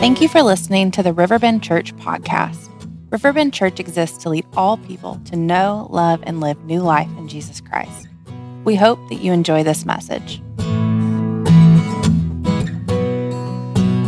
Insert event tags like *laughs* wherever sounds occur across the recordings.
Thank you for listening to the Riverbend Church podcast. Riverbend Church exists to lead all people to know, love, and live new life in Jesus Christ. We hope that you enjoy this message.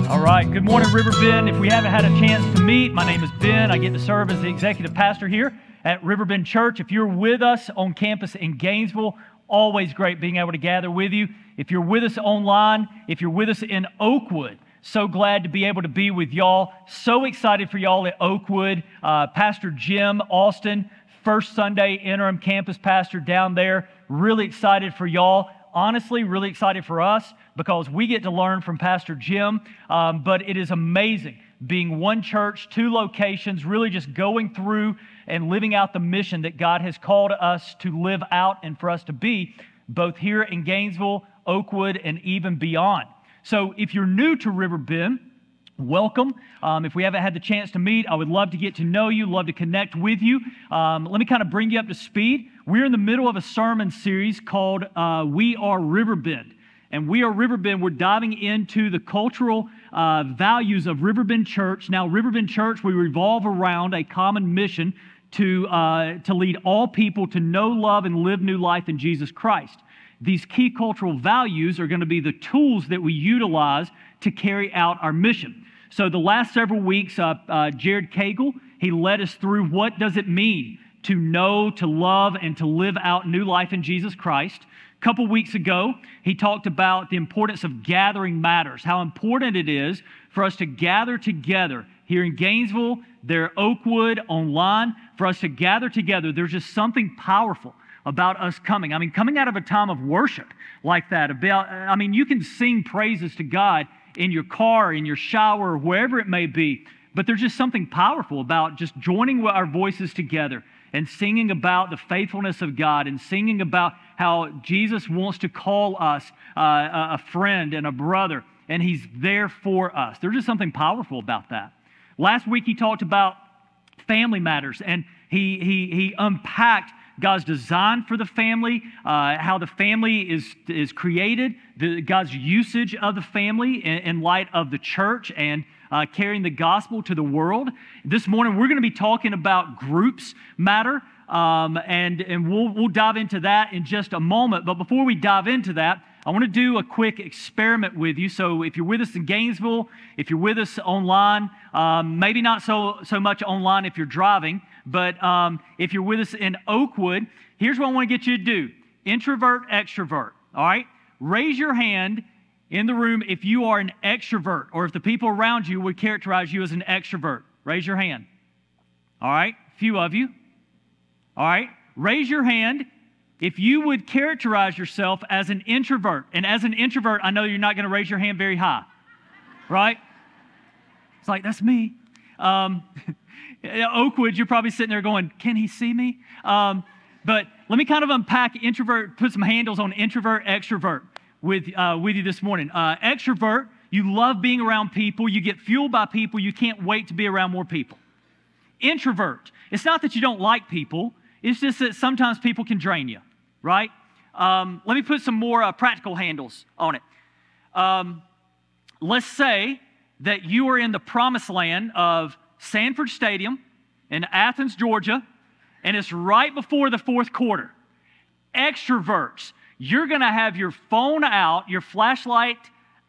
All right, good morning, Riverbend. If we haven't had a chance to meet, my name is Ben. I get to serve as the executive pastor here at Riverbend Church. If you're with us on campus in Gainesville, always great being able to gather with you. If you're with us online, if you're with us in Oakwood, so glad to be able to be with y'all. So excited for y'all at Oakwood. Uh, pastor Jim Austin, first Sunday interim campus pastor down there. Really excited for y'all. Honestly, really excited for us because we get to learn from Pastor Jim. Um, but it is amazing being one church, two locations, really just going through and living out the mission that God has called us to live out and for us to be, both here in Gainesville, Oakwood, and even beyond. So if you're new to Riverbend, welcome. Um, if we haven't had the chance to meet, I would love to get to know you, love to connect with you. Um, let me kind of bring you up to speed. We're in the middle of a sermon series called uh, We Are Riverbend. And We Are Riverbend, we're diving into the cultural uh, values of Riverbend Church. Now, Riverbend Church, we revolve around a common mission to, uh, to lead all people to know, love, and live new life in Jesus Christ these key cultural values are going to be the tools that we utilize to carry out our mission. So the last several weeks, uh, uh, Jared Cagle, he led us through what does it mean to know, to love, and to live out new life in Jesus Christ. A couple weeks ago, he talked about the importance of gathering matters, how important it is for us to gather together here in Gainesville, there Oakwood, online, for us to gather together. There's just something powerful about us coming. I mean, coming out of a time of worship like that, about, I mean, you can sing praises to God in your car, in your shower, wherever it may be, but there's just something powerful about just joining our voices together and singing about the faithfulness of God and singing about how Jesus wants to call us uh, a friend and a brother, and He's there for us. There's just something powerful about that. Last week, he talked about family matters, and he, he, he unpacked God's design for the family, uh, how the family is, is created, the, God's usage of the family in, in light of the church and uh, carrying the gospel to the world. This morning, we're going to be talking about groups matter, um, and, and we'll, we'll dive into that in just a moment. But before we dive into that, I want to do a quick experiment with you. So, if you're with us in Gainesville, if you're with us online, um, maybe not so, so much online if you're driving, but um, if you're with us in Oakwood, here's what I want to get you to do introvert, extrovert. All right? Raise your hand in the room if you are an extrovert or if the people around you would characterize you as an extrovert. Raise your hand. All right? A few of you. All right? Raise your hand if you would characterize yourself as an introvert, and as an introvert, I know you're not going to raise your hand very high, right? It's like, that's me. Um, *laughs* Oakwood, you're probably sitting there going, can he see me? Um, but let me kind of unpack introvert, put some handles on introvert, extrovert with, uh, with you this morning. Uh, extrovert, you love being around people, you get fueled by people, you can't wait to be around more people. Introvert, it's not that you don't like people, it's just that sometimes people can drain you right? Um, let me put some more uh, practical handles on it. Um, let's say that you are in the promised land of Sanford Stadium in Athens, Georgia, and it's right before the fourth quarter. Extroverts, you're going to have your phone out, your flashlight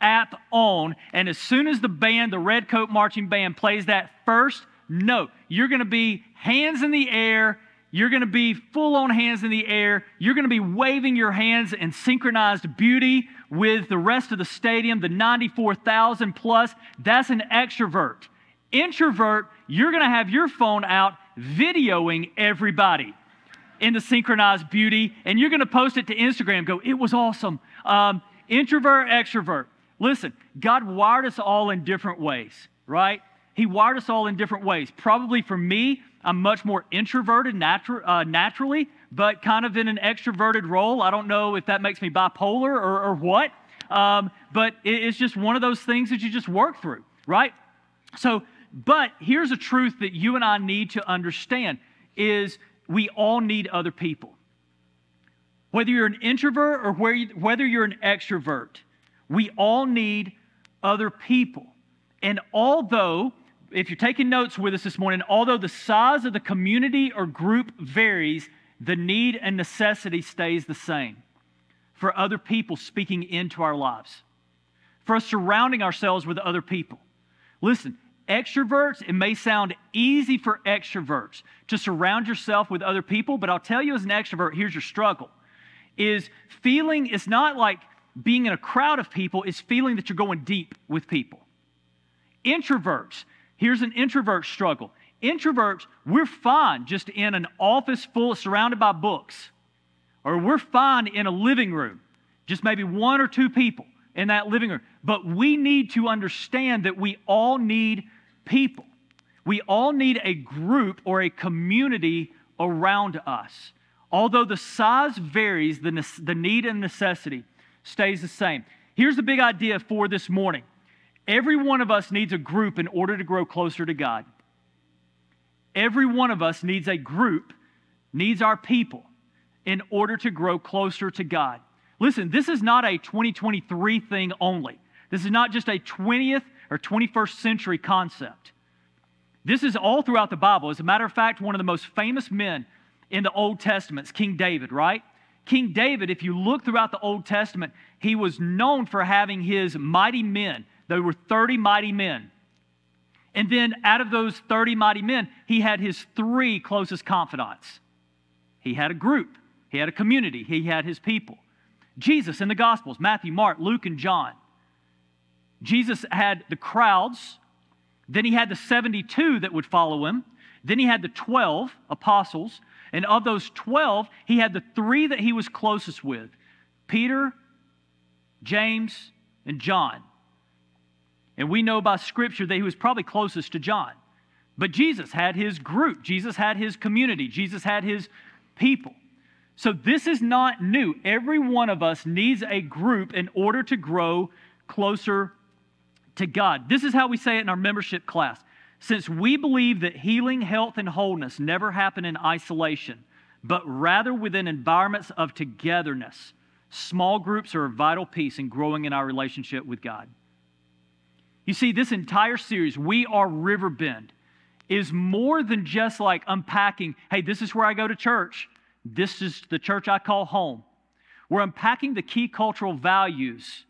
app on, and as soon as the band, the Red Coat Marching Band, plays that first note, you're going to be hands in the air, you're going to be full on hands in the air. You're going to be waving your hands in synchronized beauty with the rest of the stadium, the 94,000 plus. That's an extrovert. Introvert, you're going to have your phone out videoing everybody in the synchronized beauty, and you're going to post it to Instagram. Go, it was awesome. Um, introvert, extrovert. Listen, God wired us all in different ways, right? He wired us all in different ways. Probably for me, I'm much more introverted natu- uh, naturally, but kind of in an extroverted role. I don't know if that makes me bipolar or, or what, um, but it, it's just one of those things that you just work through, right? So, but here's a truth that you and I need to understand is we all need other people. Whether you're an introvert or whether you're an extrovert, we all need other people. And although, if you're taking notes with us this morning, although the size of the community or group varies, the need and necessity stays the same for other people speaking into our lives, for us surrounding ourselves with other people. Listen, extroverts, it may sound easy for extroverts to surround yourself with other people, but I'll tell you as an extrovert, here's your struggle. Is feeling, it's not like being in a crowd of people, it's feeling that you're going deep with people. Introverts, here's an introvert struggle. Introverts, we're fine just in an office full, surrounded by books, or we're fine in a living room, just maybe one or two people in that living room. But we need to understand that we all need people. We all need a group or a community around us. Although the size varies, the, the need and necessity stays the same. Here's the big idea for this morning every one of us needs a group in order to grow closer to God. Every one of us needs a group, needs our people in order to grow closer to God. Listen, this is not a 2023 thing only. This is not just a 20th or 21st century concept. This is all throughout the Bible. As a matter of fact, one of the most famous men in the Old Testament is King David, right? King David, if you look throughout the Old Testament, he was known for having his mighty men. There were 30 mighty men. And then out of those 30 mighty men, he had his three closest confidants. He had a group, he had a community, he had his people. Jesus in the Gospels Matthew, Mark, Luke, and John. Jesus had the crowds, then he had the 72 that would follow him, then he had the 12 apostles, and of those 12, he had the three that he was closest with Peter, James, and John. And we know by scripture that he was probably closest to John. But Jesus had his group, Jesus had his community, Jesus had his people. So this is not new. Every one of us needs a group in order to grow closer to God. This is how we say it in our membership class. Since we believe that healing, health, and wholeness never happen in isolation, but rather within environments of togetherness, small groups are a vital piece in growing in our relationship with God. You see, this entire series, We Are Riverbend, is more than just like unpacking, hey, this is where I go to church. This is the church I call home. We're unpacking the key cultural values.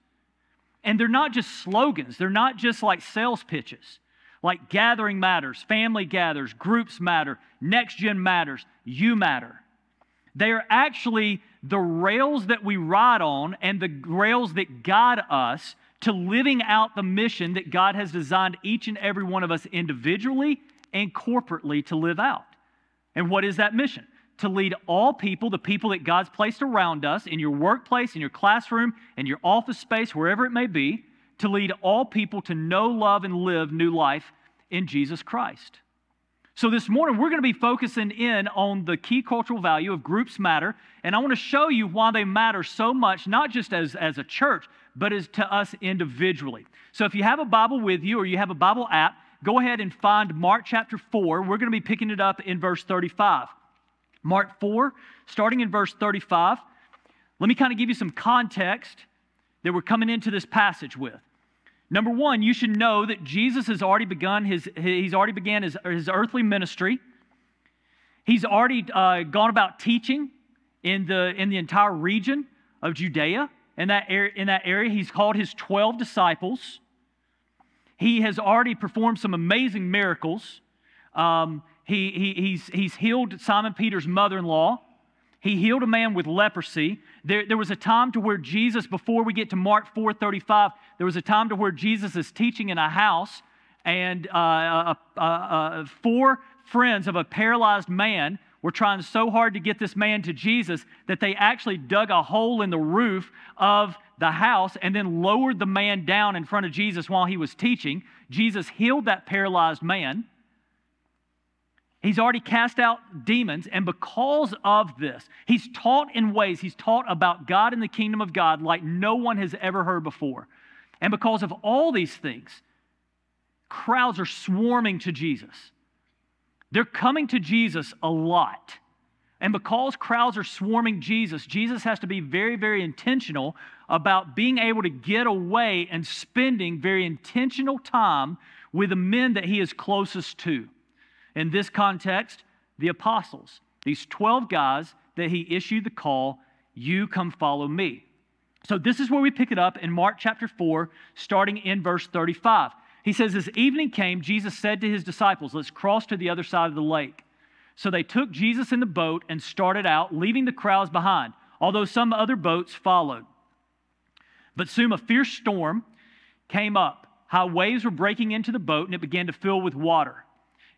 And they're not just slogans, they're not just like sales pitches like gathering matters, family gathers, groups matter, next gen matters, you matter. They are actually the rails that we ride on and the rails that guide us to living out the mission that God has designed each and every one of us individually and corporately to live out. And what is that mission? To lead all people, the people that God's placed around us in your workplace, in your classroom, in your office space, wherever it may be, to lead all people to know, love, and live new life in Jesus Christ. So, this morning, we're going to be focusing in on the key cultural value of groups matter. And I want to show you why they matter so much, not just as, as a church, but as to us individually. So, if you have a Bible with you or you have a Bible app, go ahead and find Mark chapter 4. We're going to be picking it up in verse 35. Mark 4, starting in verse 35. Let me kind of give you some context that we're coming into this passage with. Number one, you should know that Jesus has already begun his, he's already began his, his earthly ministry. He's already uh, gone about teaching in the, in the entire region of Judea. In that, area, in that area, he's called his 12 disciples. He has already performed some amazing miracles. Um, he, he, he's, he's healed Simon Peter's mother in law. He healed a man with leprosy. There, there was a time to where Jesus, before we get to Mark 4:35, there was a time to where Jesus is teaching in a house, and uh, uh, uh, uh, four friends of a paralyzed man were trying so hard to get this man to Jesus that they actually dug a hole in the roof of the house and then lowered the man down in front of Jesus while he was teaching. Jesus healed that paralyzed man. He's already cast out demons, and because of this, he's taught in ways, he's taught about God and the kingdom of God like no one has ever heard before. And because of all these things, crowds are swarming to Jesus. They're coming to Jesus a lot. And because crowds are swarming Jesus, Jesus has to be very, very intentional about being able to get away and spending very intentional time with the men that he is closest to. In this context, the apostles, these 12 guys that he issued the call, You come follow me. So this is where we pick it up in Mark chapter 4, starting in verse 35. He says, As evening came, Jesus said to his disciples, Let's cross to the other side of the lake. So they took Jesus in the boat and started out, leaving the crowds behind, although some other boats followed. But soon a fierce storm came up. High waves were breaking into the boat, and it began to fill with water.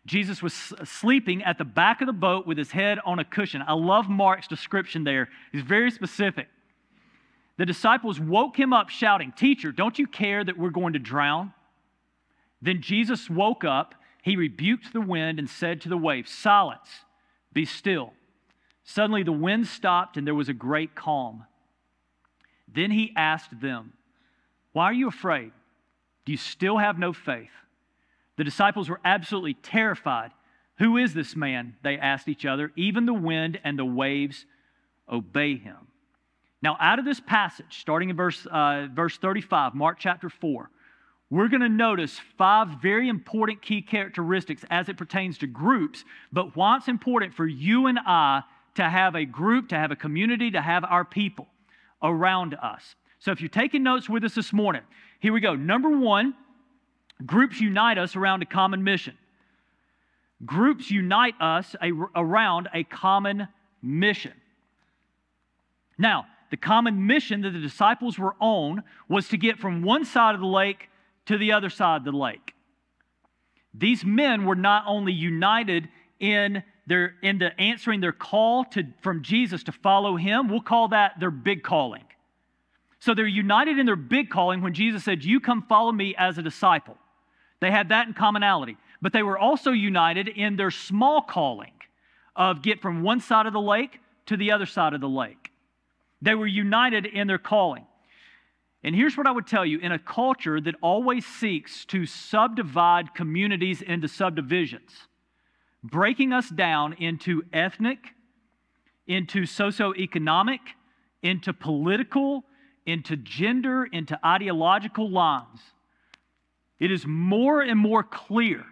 Jesus was sleeping at the back of the boat with his head on a cushion. I love Mark's description there. He's very specific. The disciples woke him up, shouting, Teacher, don't you care that we're going to drown? Then Jesus woke up he rebuked the wind and said to the waves, Silence, be still. Suddenly the wind stopped and there was a great calm. Then he asked them, Why are you afraid? Do you still have no faith? The disciples were absolutely terrified. Who is this man? They asked each other. Even the wind and the waves obey him. Now, out of this passage, starting in verse, uh, verse 35, Mark chapter 4, we're going to notice five very important key characteristics as it pertains to groups, but why it's important for you and I to have a group, to have a community, to have our people around us. So if you're taking notes with us this morning, here we go. Number one, groups unite us around a common mission. Groups unite us a, around a common mission. Now, the common mission that the disciples were on was to get from one side of the lake to the other side of the lake. These men were not only united in their in the answering their call to, from Jesus to follow him, we'll call that their big calling. So they're united in their big calling when Jesus said, You come follow me as a disciple. They had that in commonality. But they were also united in their small calling of get from one side of the lake to the other side of the lake. They were united in their calling. And here's what I would tell you in a culture that always seeks to subdivide communities into subdivisions, breaking us down into ethnic, into socioeconomic, into political, into gender, into ideological lines, it is more and more clear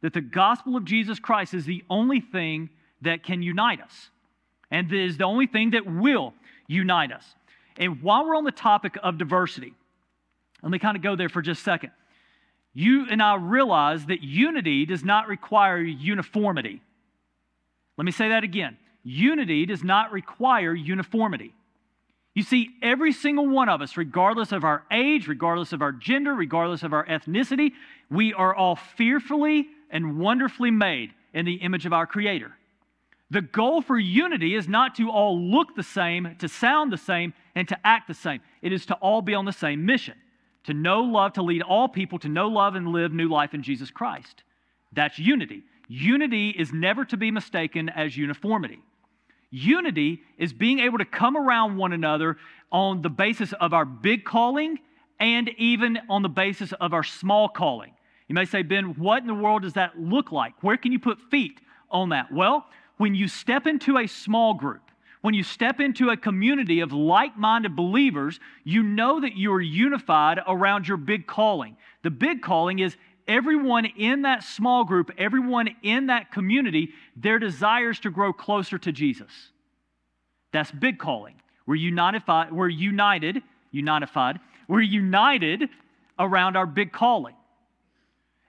that the gospel of Jesus Christ is the only thing that can unite us, and is the only thing that will unite us. And while we're on the topic of diversity, let me kind of go there for just a second. You and I realize that unity does not require uniformity. Let me say that again. Unity does not require uniformity. You see, every single one of us, regardless of our age, regardless of our gender, regardless of our ethnicity, we are all fearfully and wonderfully made in the image of our Creator. The goal for unity is not to all look the same, to sound the same, and to act the same. It is to all be on the same mission to know love, to lead all people to know love and live new life in Jesus Christ. That's unity. Unity is never to be mistaken as uniformity. Unity is being able to come around one another on the basis of our big calling and even on the basis of our small calling. You may say, Ben, what in the world does that look like? Where can you put feet on that? Well, when you step into a small group, when you step into a community of like minded believers, you know that you are unified around your big calling. The big calling is everyone in that small group, everyone in that community, their desires to grow closer to Jesus. That's big calling. We're unified, we're united, unified, we're united around our big calling.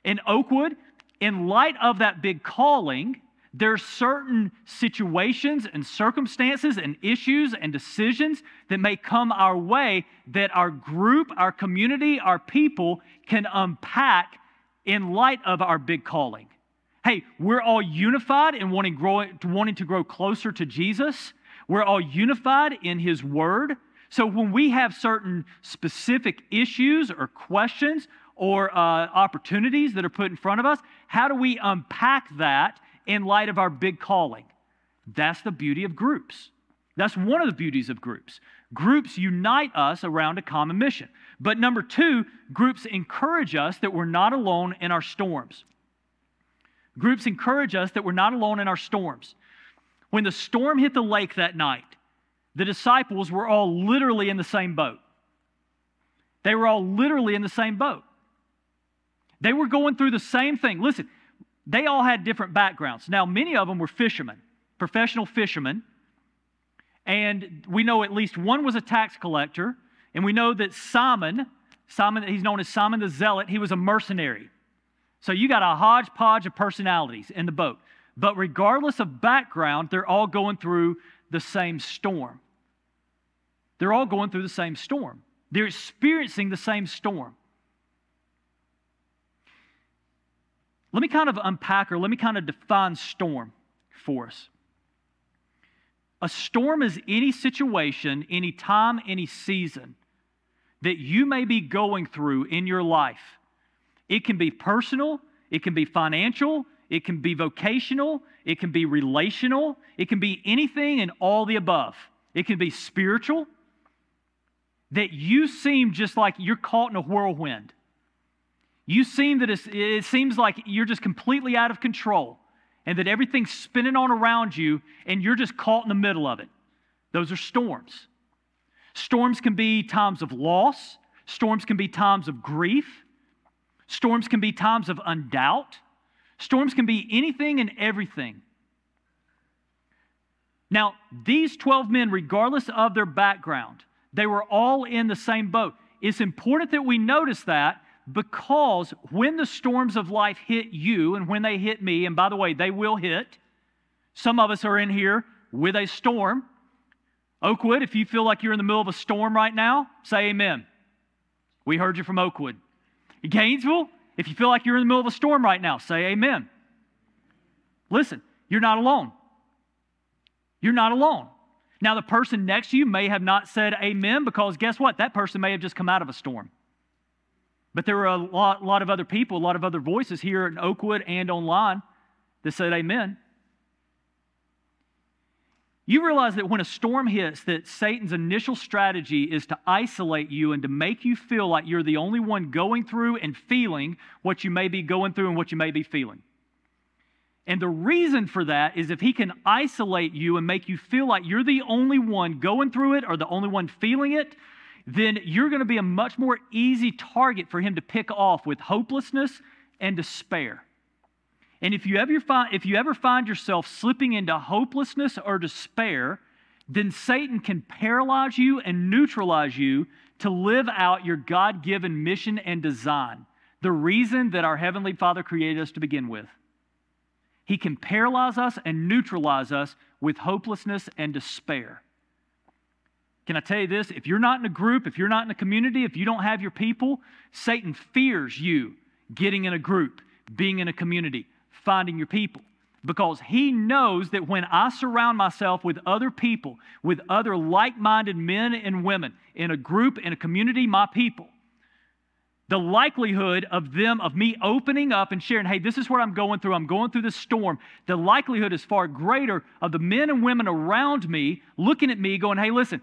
In Oakwood, in light of that big calling, there are certain situations and circumstances and issues and decisions that may come our way that our group, our community, our people can unpack in light of our big calling. Hey, we're all unified in wanting, grow, wanting to grow closer to Jesus. We're all unified in His Word. So when we have certain specific issues or questions or uh, opportunities that are put in front of us, how do we unpack that in light of our big calling. That's the beauty of groups. That's one of the beauties of groups. Groups unite us around a common mission. But number two, groups encourage us that we're not alone in our storms. Groups encourage us that we're not alone in our storms. When the storm hit the lake that night, the disciples were all literally in the same boat. They were all literally in the same boat. They were going through the same thing. Listen, they all had different backgrounds. Now, many of them were fishermen, professional fishermen. And we know at least one was a tax collector. And we know that Simon, Simon, he's known as Simon the Zealot, he was a mercenary. So you got a hodgepodge of personalities in the boat. But regardless of background, they're all going through the same storm. They're all going through the same storm. They're experiencing the same storm. Let me kind of unpack or let me kind of define storm for us. A storm is any situation, any time, any season that you may be going through in your life. It can be personal, it can be financial, it can be vocational, it can be relational, it can be anything and all the above. It can be spiritual, that you seem just like you're caught in a whirlwind. You seem that it seems like you're just completely out of control and that everything's spinning on around you and you're just caught in the middle of it. Those are storms. Storms can be times of loss, storms can be times of grief, storms can be times of undoubt, storms can be anything and everything. Now, these 12 men, regardless of their background, they were all in the same boat. It's important that we notice that because when the storms of life hit you and when they hit me, and by the way, they will hit, some of us are in here with a storm. Oakwood, if you feel like you're in the middle of a storm right now, say amen. We heard you from Oakwood. Gainesville, if you feel like you're in the middle of a storm right now, say amen. Listen, you're not alone. You're not alone. Now, the person next to you may have not said amen because guess what? That person may have just come out of a storm. But there were a lot, lot of other people, a lot of other voices here in Oakwood and online that said amen. You realize that when a storm hits, that Satan's initial strategy is to isolate you and to make you feel like you're the only one going through and feeling what you may be going through and what you may be feeling. And the reason for that is if he can isolate you and make you feel like you're the only one going through it or the only one feeling it, then you're going to be a much more easy target for him to pick off with hopelessness and despair. And if you ever find, if you ever find yourself slipping into hopelessness or despair, then Satan can paralyze you and neutralize you to live out your God given mission and design, the reason that our Heavenly Father created us to begin with. He can paralyze us and neutralize us with hopelessness and despair. Can I tell you this? If you're not in a group, if you're not in a community, if you don't have your people, Satan fears you getting in a group, being in a community, finding your people. Because he knows that when I surround myself with other people, with other like minded men and women in a group, in a community, my people, the likelihood of them, of me opening up and sharing, hey, this is what I'm going through, I'm going through this storm, the likelihood is far greater of the men and women around me looking at me going, hey, listen,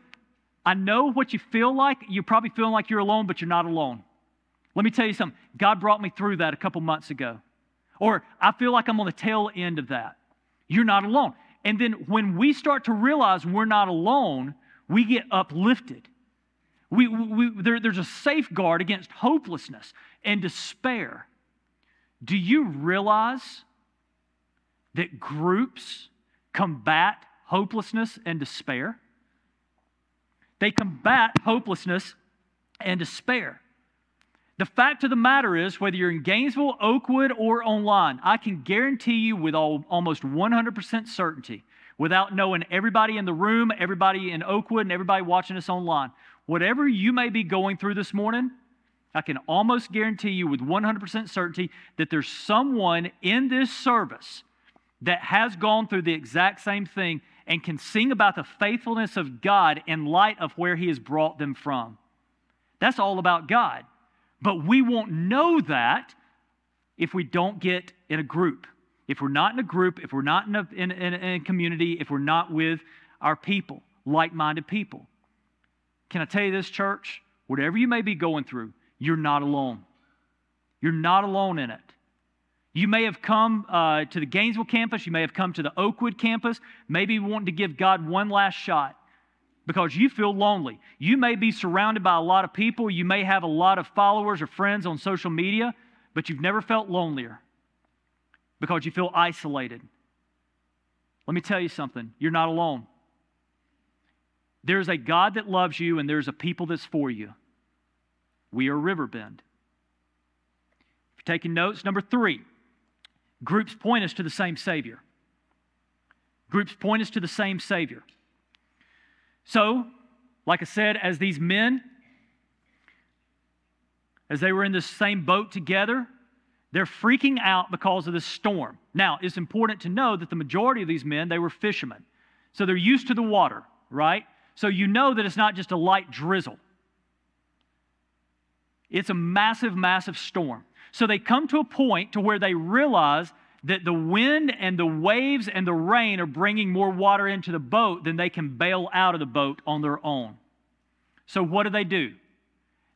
I know what you feel like. You're probably feeling like you're alone, but you're not alone. Let me tell you something. God brought me through that a couple months ago. Or I feel like I'm on the tail end of that. You're not alone. And then when we start to realize we're not alone, we get uplifted. We, we, there, there's a safeguard against hopelessness and despair. Do you realize that groups combat hopelessness and despair? They combat hopelessness and despair. The fact of the matter is, whether you're in Gainesville, Oakwood, or online, I can guarantee you with all, almost 100% certainty, without knowing everybody in the room, everybody in Oakwood, and everybody watching us online, whatever you may be going through this morning, I can almost guarantee you with 100% certainty that there's someone in this service that has gone through the exact same thing and can sing about the faithfulness of God in light of where He has brought them from. That's all about God. But we won't know that if we don't get in a group. If we're not in a group, if we're not in a, in, in, in a community, if we're not with our people, like minded people. Can I tell you this, church? Whatever you may be going through, you're not alone. You're not alone in it. You may have come uh, to the Gainesville campus, you may have come to the Oakwood campus, maybe wanting to give God one last shot because you feel lonely. You may be surrounded by a lot of people, you may have a lot of followers or friends on social media, but you've never felt lonelier because you feel isolated. Let me tell you something you're not alone. There's a God that loves you, and there's a people that's for you. We are Riverbend. If you're taking notes, number three, groups point us to the same Savior. Groups point us to the same Savior. So, like I said, as these men, as they were in the same boat together, they're freaking out because of the storm. Now, it's important to know that the majority of these men, they were fishermen. So they're used to the water, right? So you know that it's not just a light drizzle. It's a massive, massive storm. So they come to a point to where they realize that the wind and the waves and the rain are bringing more water into the boat than they can bail out of the boat on their own. So what do they do?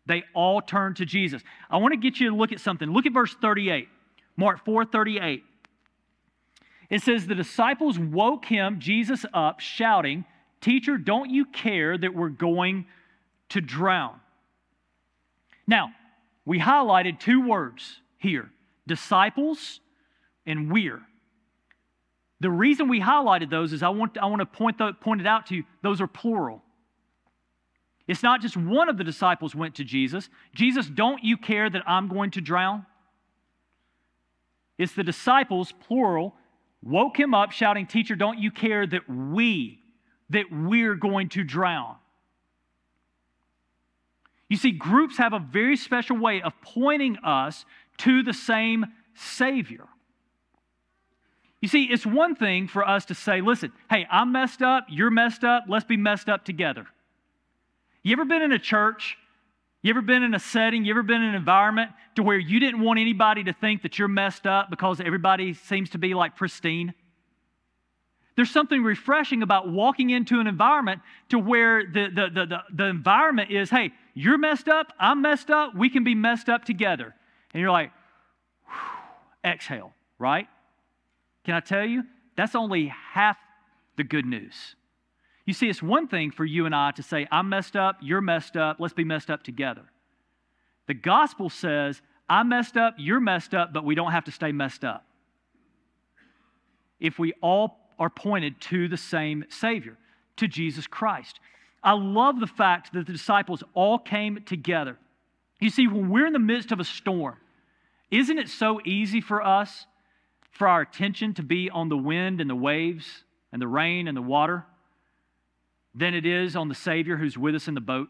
They all turn to Jesus. I want to get you to look at something. Look at verse 38. Mark 4 38. It says, The disciples woke him, Jesus, up, shouting, Teacher, don't you care that we're going to drown? Now, we highlighted two words here disciples and we're. The reason we highlighted those is I want, I want to point, the, point it out to you, those are plural. It's not just one of the disciples went to Jesus. Jesus, don't you care that I'm going to drown? It's the disciples, plural, woke him up shouting, Teacher, don't you care that we, that we're going to drown? You see, groups have a very special way of pointing us to the same Savior. You see, it's one thing for us to say, listen, hey, I'm messed up, you're messed up, let's be messed up together. You ever been in a church? You ever been in a setting? You ever been in an environment to where you didn't want anybody to think that you're messed up because everybody seems to be like pristine? There's something refreshing about walking into an environment to where the, the, the, the, the environment is, hey, you're messed up, I'm messed up, we can be messed up together. And you're like, exhale, right? Can I tell you? That's only half the good news. You see, it's one thing for you and I to say, I'm messed up, you're messed up, let's be messed up together. The gospel says, I'm messed up, you're messed up, but we don't have to stay messed up. If we all are pointed to the same Savior, to Jesus Christ. I love the fact that the disciples all came together. You see, when we're in the midst of a storm, isn't it so easy for us for our attention to be on the wind and the waves and the rain and the water than it is on the Savior who's with us in the boat?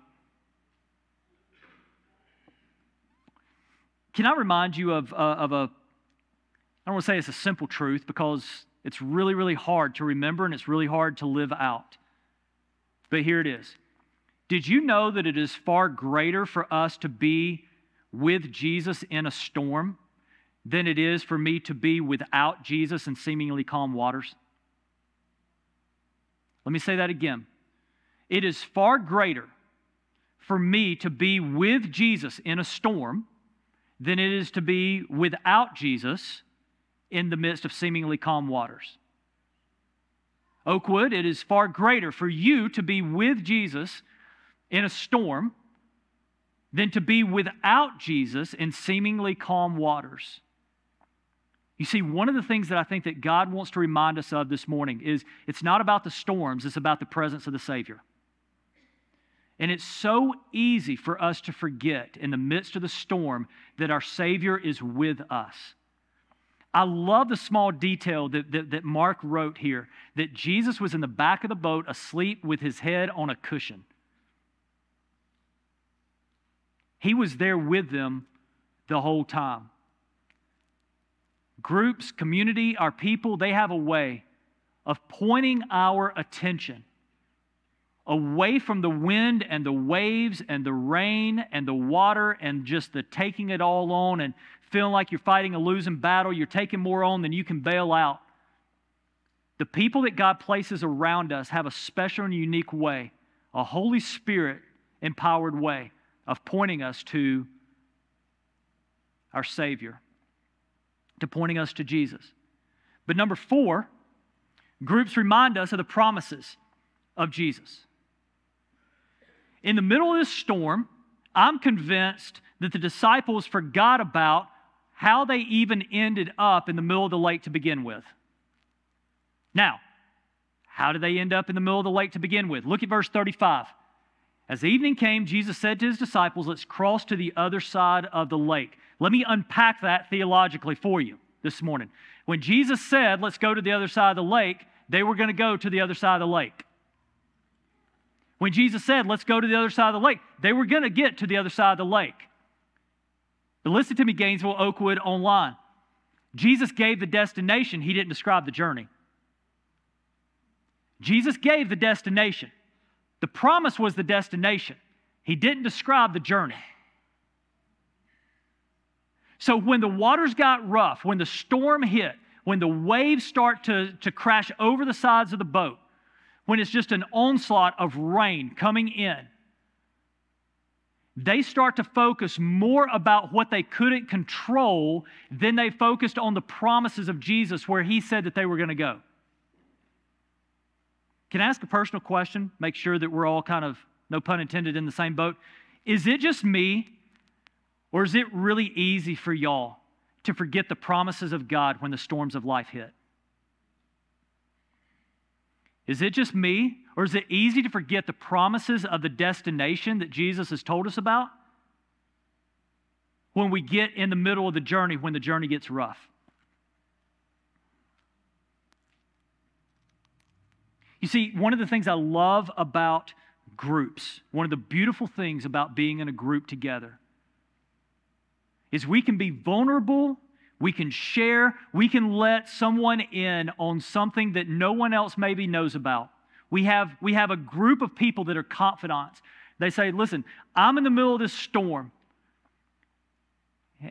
Can I remind you of, uh, of a, I don't want to say it's a simple truth because it's really, really hard to remember and it's really hard to live out. But here it is. Did you know that it is far greater for us to be with Jesus in a storm than it is for me to be without Jesus in seemingly calm waters? Let me say that again. It is far greater for me to be with Jesus in a storm than it is to be without Jesus in the midst of seemingly calm waters. Oakwood, it is far greater for you to be with Jesus in a storm than to be without Jesus in seemingly calm waters. You see, one of the things that I think that God wants to remind us of this morning is it's not about the storms, it's about the presence of the Savior. And it's so easy for us to forget in the midst of the storm that our Savior is with us. I love the small detail that, that, that, Mark wrote here that Jesus was in the back of the boat asleep with his head on a cushion. He was there with them the whole time groups, community, our people, they have a way of pointing our attention away from the wind and the waves and the rain and the water and just the taking it all on and feeling like you're fighting a losing battle, you're taking more on than you can bail out. The people that God places around us have a special and unique way, a Holy Spirit empowered way of pointing us to our Savior to pointing us to Jesus. But number four, groups remind us of the promises of Jesus. In the middle of this storm, I'm convinced that the disciples forgot about how they even ended up in the middle of the lake to begin with. Now, how did they end up in the middle of the lake to begin with? Look at verse 35. As evening came, Jesus said to his disciples, Let's cross to the other side of the lake. Let me unpack that theologically for you this morning. When Jesus said, Let's go to the other side of the lake, they were going to go to the other side of the lake. When Jesus said, Let's go to the other side of the lake, they were going to get to the other side of the lake. But listen to me, Gainesville, Oakwood, online. Jesus gave the destination, he didn't describe the journey. Jesus gave the destination. The promise was the destination. He didn't describe the journey. So when the waters got rough, when the storm hit, when the waves start to, to crash over the sides of the boat, when it's just an onslaught of rain coming in, they start to focus more about what they couldn't control than they focused on the promises of Jesus where he said that they were going to go. Can I ask a personal question? Make sure that we're all kind of, no pun intended, in the same boat. Is it just me, or is it really easy for y'all to forget the promises of God when the storms of life hit? Is it just me, or is it easy to forget the promises of the destination that Jesus has told us about when we get in the middle of the journey, when the journey gets rough? You see, one of the things I love about groups, one of the beautiful things about being in a group together, is we can be vulnerable, we can share, we can let someone in on something that no one else maybe knows about. We have, we have a group of people that are confidants. They say, Listen, I'm in the middle of this storm.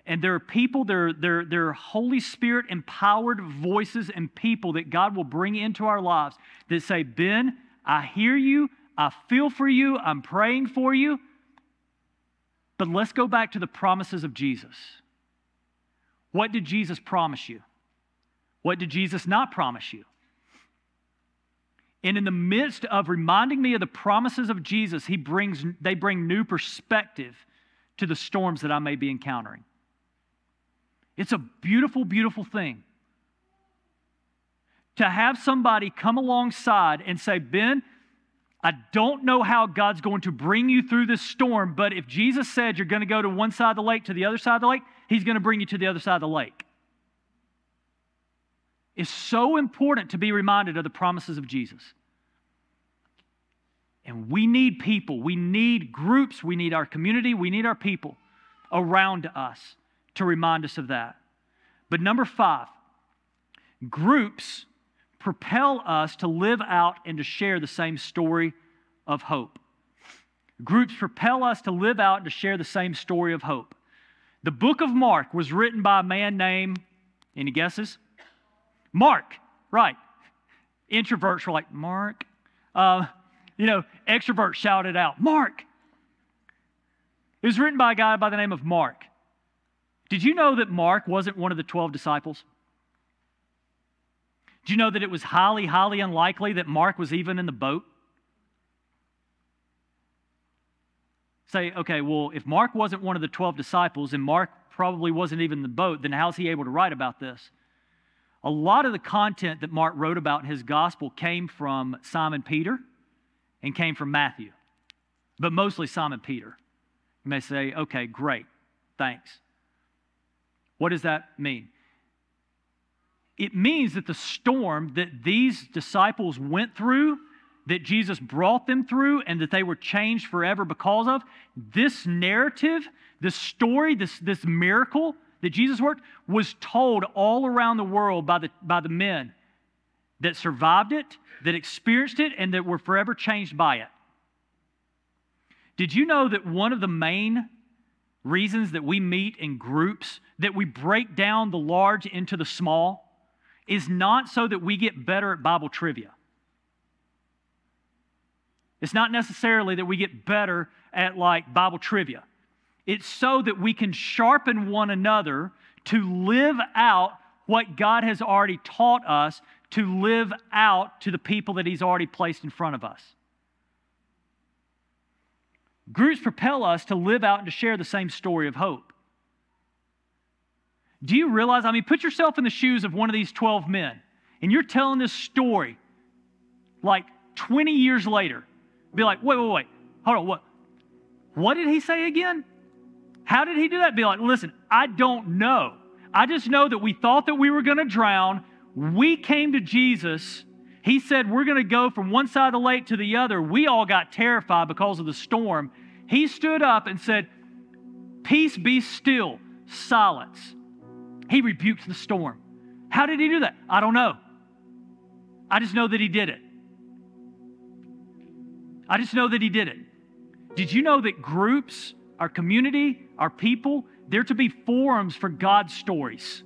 And there are people, there, there, there are Holy Spirit empowered voices and people that God will bring into our lives that say, Ben, I hear you, I feel for you, I'm praying for you. But let's go back to the promises of Jesus. What did Jesus promise you? What did Jesus not promise you? And in the midst of reminding me of the promises of Jesus, he brings, they bring new perspective to the storms that I may be encountering. It's a beautiful, beautiful thing to have somebody come alongside and say, Ben, I don't know how God's going to bring you through this storm, but if Jesus said you're going to go to one side of the lake to the other side of the lake, He's going to bring you to the other side of the lake. It's so important to be reminded of the promises of Jesus. And we need people, we need groups, we need our community, we need our people around us to remind us of that. But number five, groups propel us to live out and to share the same story of hope. Groups propel us to live out and to share the same story of hope. The book of Mark was written by a man named, any guesses? Mark, right. Introverts were like, Mark. Uh, you know, extroverts shouted out, Mark. It was written by a guy by the name of Mark. Did you know that Mark wasn't one of the 12 disciples? Do you know that it was highly, highly unlikely that Mark was even in the boat? Say, okay, well, if Mark wasn't one of the 12 disciples and Mark probably wasn't even in the boat, then how's he able to write about this? A lot of the content that Mark wrote about in his gospel came from Simon Peter and came from Matthew, but mostly Simon Peter. You may say, okay, great, thanks. What does that mean? It means that the storm that these disciples went through, that Jesus brought them through, and that they were changed forever because of, this narrative, this story, this, this miracle that Jesus worked, was told all around the world by the, by the men that survived it, that experienced it, and that were forever changed by it. Did you know that one of the main reasons that we meet in groups, that we break down the large into the small, is not so that we get better at Bible trivia. It's not necessarily that we get better at like Bible trivia. It's so that we can sharpen one another to live out what God has already taught us to live out to the people that He's already placed in front of us. Groups propel us to live out and to share the same story of hope. Do you realize? I mean, put yourself in the shoes of one of these 12 men, and you're telling this story like 20 years later. Be like, wait, wait, wait, hold on, what? What did he say again? How did he do that? Be like, listen, I don't know. I just know that we thought that we were going to drown. We came to Jesus. He said, We're going to go from one side of the lake to the other. We all got terrified because of the storm. He stood up and said, Peace be still, silence. He rebuked the storm. How did he do that? I don't know. I just know that he did it. I just know that he did it. Did you know that groups, our community, our people, they're to be forums for God's stories?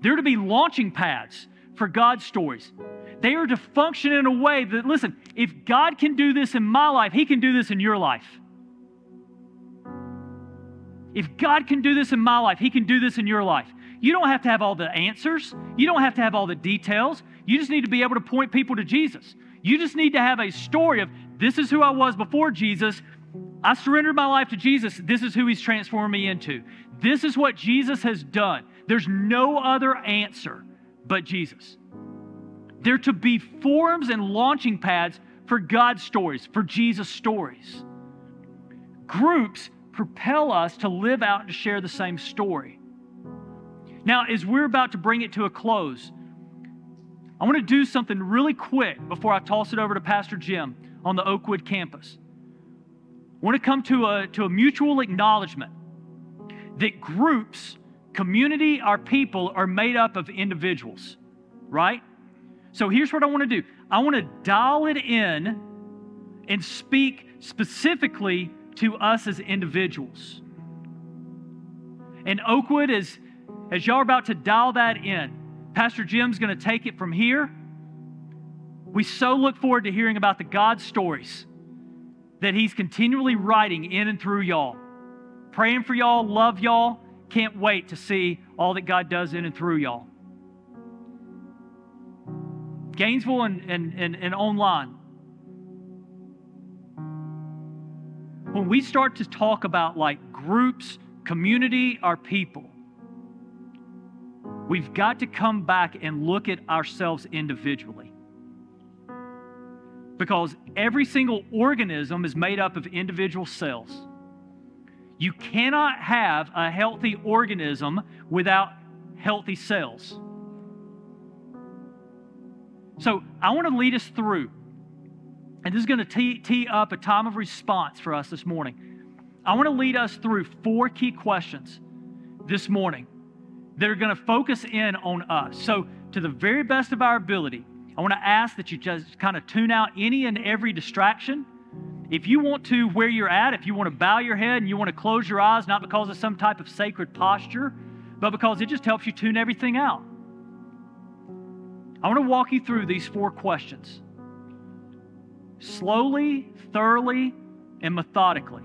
They're to be launching pads for God's stories. They are to function in a way that, listen, if God can do this in my life, He can do this in your life. If God can do this in my life, He can do this in your life. You don't have to have all the answers, you don't have to have all the details. You just need to be able to point people to Jesus. You just need to have a story of this is who I was before Jesus. I surrendered my life to Jesus. This is who He's transformed me into. This is what Jesus has done. There's no other answer but Jesus. They're to be forums and launching pads for God's stories, for Jesus' stories. Groups propel us to live out and to share the same story. Now, as we're about to bring it to a close, I want to do something really quick before I toss it over to Pastor Jim on the Oakwood campus. I want to come to a, to a mutual acknowledgement that groups, community, our people are made up of individuals, right? So here's what I want to do I want to dial it in and speak specifically to us as individuals. And Oakwood, as, as y'all are about to dial that in, Pastor Jim's going to take it from here. We so look forward to hearing about the God stories that he's continually writing in and through y'all. Praying for y'all, love y'all. Can't wait to see all that God does in and through y'all. Gainesville and, and, and, and online. When we start to talk about like groups, community, our people, we've got to come back and look at ourselves individually. Because every single organism is made up of individual cells. You cannot have a healthy organism without healthy cells. So I want to lead us through, and this is going to tee, tee up a time of response for us this morning. I want to lead us through four key questions this morning that are going to focus in on us. So, to the very best of our ability, I want to ask that you just kind of tune out any and every distraction. If you want to, where you're at, if you want to bow your head and you want to close your eyes, not because of some type of sacred posture, but because it just helps you tune everything out. I want to walk you through these four questions slowly, thoroughly, and methodically.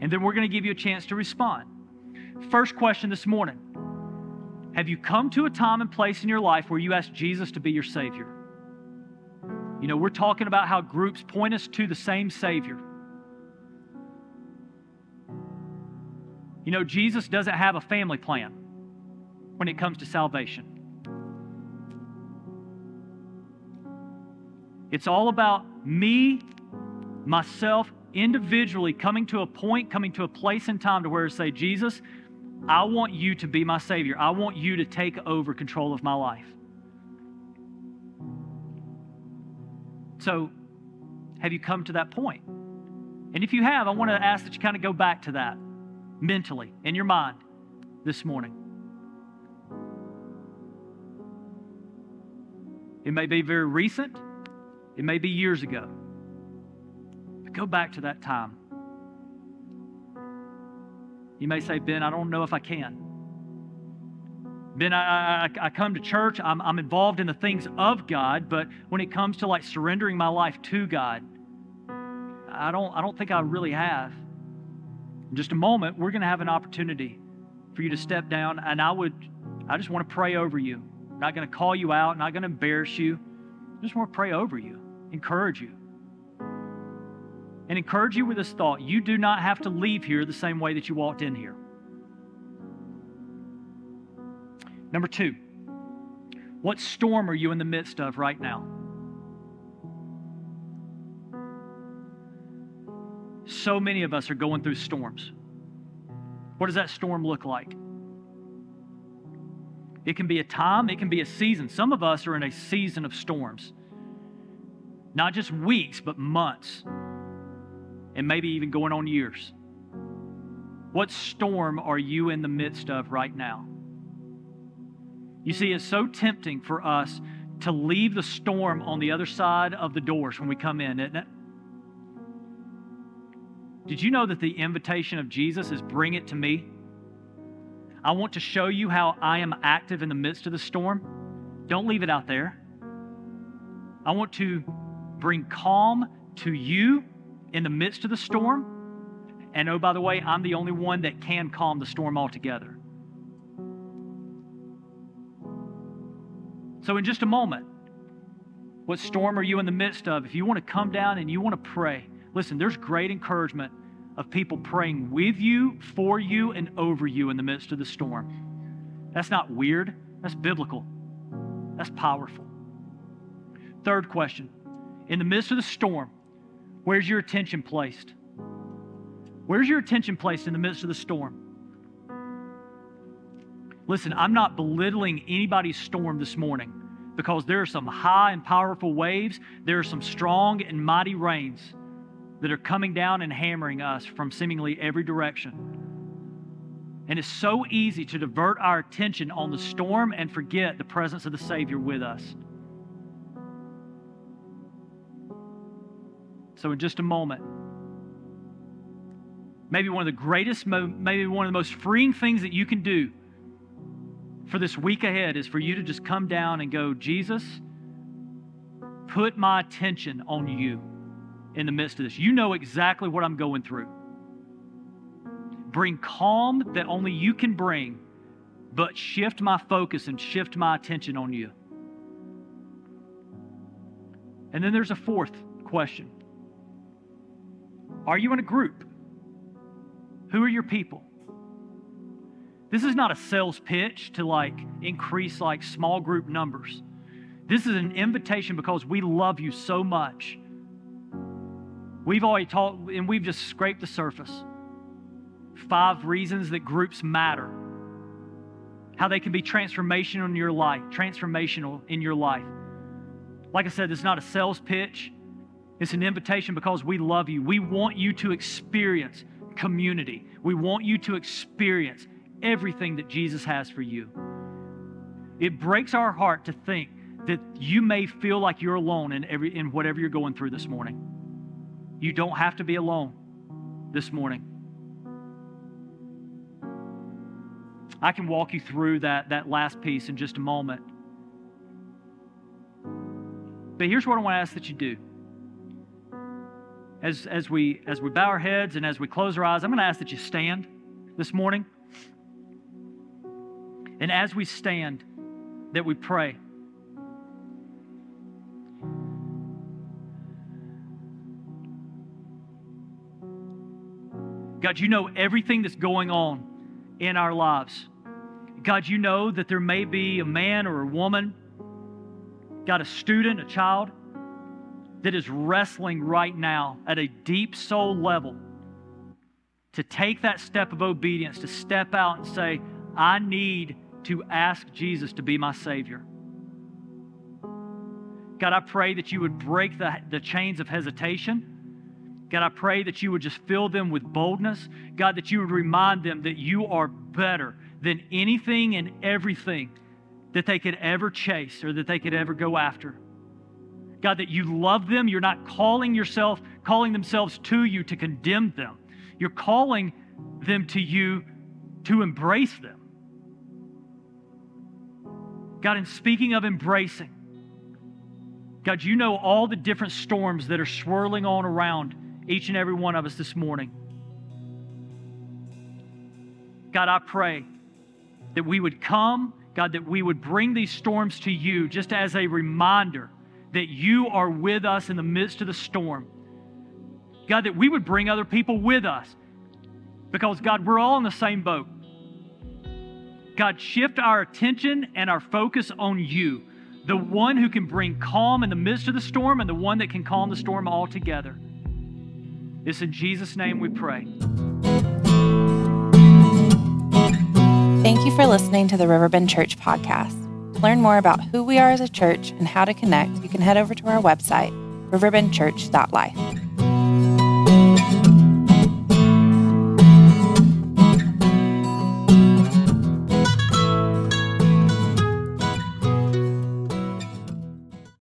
And then we're going to give you a chance to respond. First question this morning Have you come to a time and place in your life where you ask Jesus to be your Savior? You know, we're talking about how groups point us to the same Savior. You know, Jesus doesn't have a family plan when it comes to salvation. It's all about me, myself, individually coming to a point, coming to a place in time to where I say, Jesus, I want you to be my Savior. I want you to take over control of my life. So, have you come to that point? And if you have, I want to ask that you kind of go back to that mentally in your mind this morning. It may be very recent, it may be years ago. But go back to that time. You may say, Ben, I don't know if I can. Ben, I, I, I come to church, I'm, I'm involved in the things of God, but when it comes to like surrendering my life to God, I don't, I don't think I really have. In just a moment, we're going to have an opportunity for you to step down, and I would, I just want to pray over you. I'm not going to call you out, not going to embarrass you. I just want to pray over you, encourage you. And encourage you with this thought you do not have to leave here the same way that you walked in here. Number two, what storm are you in the midst of right now? So many of us are going through storms. What does that storm look like? It can be a time, it can be a season. Some of us are in a season of storms. Not just weeks, but months. And maybe even going on years. What storm are you in the midst of right now? You see, it's so tempting for us to leave the storm on the other side of the doors when we come in, isn't it? Did you know that the invitation of Jesus is bring it to me? I want to show you how I am active in the midst of the storm. Don't leave it out there. I want to bring calm to you in the midst of the storm. And oh, by the way, I'm the only one that can calm the storm altogether. So, in just a moment, what storm are you in the midst of? If you want to come down and you want to pray, listen, there's great encouragement of people praying with you, for you, and over you in the midst of the storm. That's not weird, that's biblical, that's powerful. Third question In the midst of the storm, where's your attention placed? Where's your attention placed in the midst of the storm? Listen, I'm not belittling anybody's storm this morning because there are some high and powerful waves, there are some strong and mighty rains that are coming down and hammering us from seemingly every direction. And it's so easy to divert our attention on the storm and forget the presence of the Savior with us. So, in just a moment, maybe one of the greatest, maybe one of the most freeing things that you can do for this week ahead is for you to just come down and go, Jesus, put my attention on you in the midst of this. You know exactly what I'm going through. Bring calm that only you can bring, but shift my focus and shift my attention on you. And then there's a fourth question Are you in a group? Who are your people? This is not a sales pitch to like increase like small group numbers. This is an invitation because we love you so much. We've already talked and we've just scraped the surface. Five reasons that groups matter. How they can be transformational in your life, transformational in your life. Like I said, is not a sales pitch. It's an invitation because we love you. We want you to experience community. We want you to experience everything that Jesus has for you. It breaks our heart to think that you may feel like you're alone in, every, in whatever you're going through this morning. You don't have to be alone this morning. I can walk you through that, that last piece in just a moment. But here's what I want to ask that you do. As, as, we, as we bow our heads and as we close our eyes, I'm going to ask that you stand this morning. And as we stand, that we pray. God, you know everything that's going on in our lives. God, you know that there may be a man or a woman, God, a student, a child, that is wrestling right now at a deep soul level to take that step of obedience, to step out and say, I need to ask Jesus to be my Savior. God, I pray that you would break the, the chains of hesitation. God, I pray that you would just fill them with boldness. God, that you would remind them that you are better than anything and everything that they could ever chase or that they could ever go after. God, that you love them. You're not calling yourself, calling themselves to you to condemn them. You're calling them to you to embrace them. God, in speaking of embracing, God, you know all the different storms that are swirling on around each and every one of us this morning. God, I pray that we would come, God, that we would bring these storms to you just as a reminder that you are with us in the midst of the storm. God, that we would bring other people with us because, God, we're all in the same boat. God, shift our attention and our focus on you, the one who can bring calm in the midst of the storm and the one that can calm the storm altogether. It's in Jesus' name we pray. Thank you for listening to the Riverbend Church podcast. Learn more about who we are as a church and how to connect, you can head over to our website, riverbendchurch.life.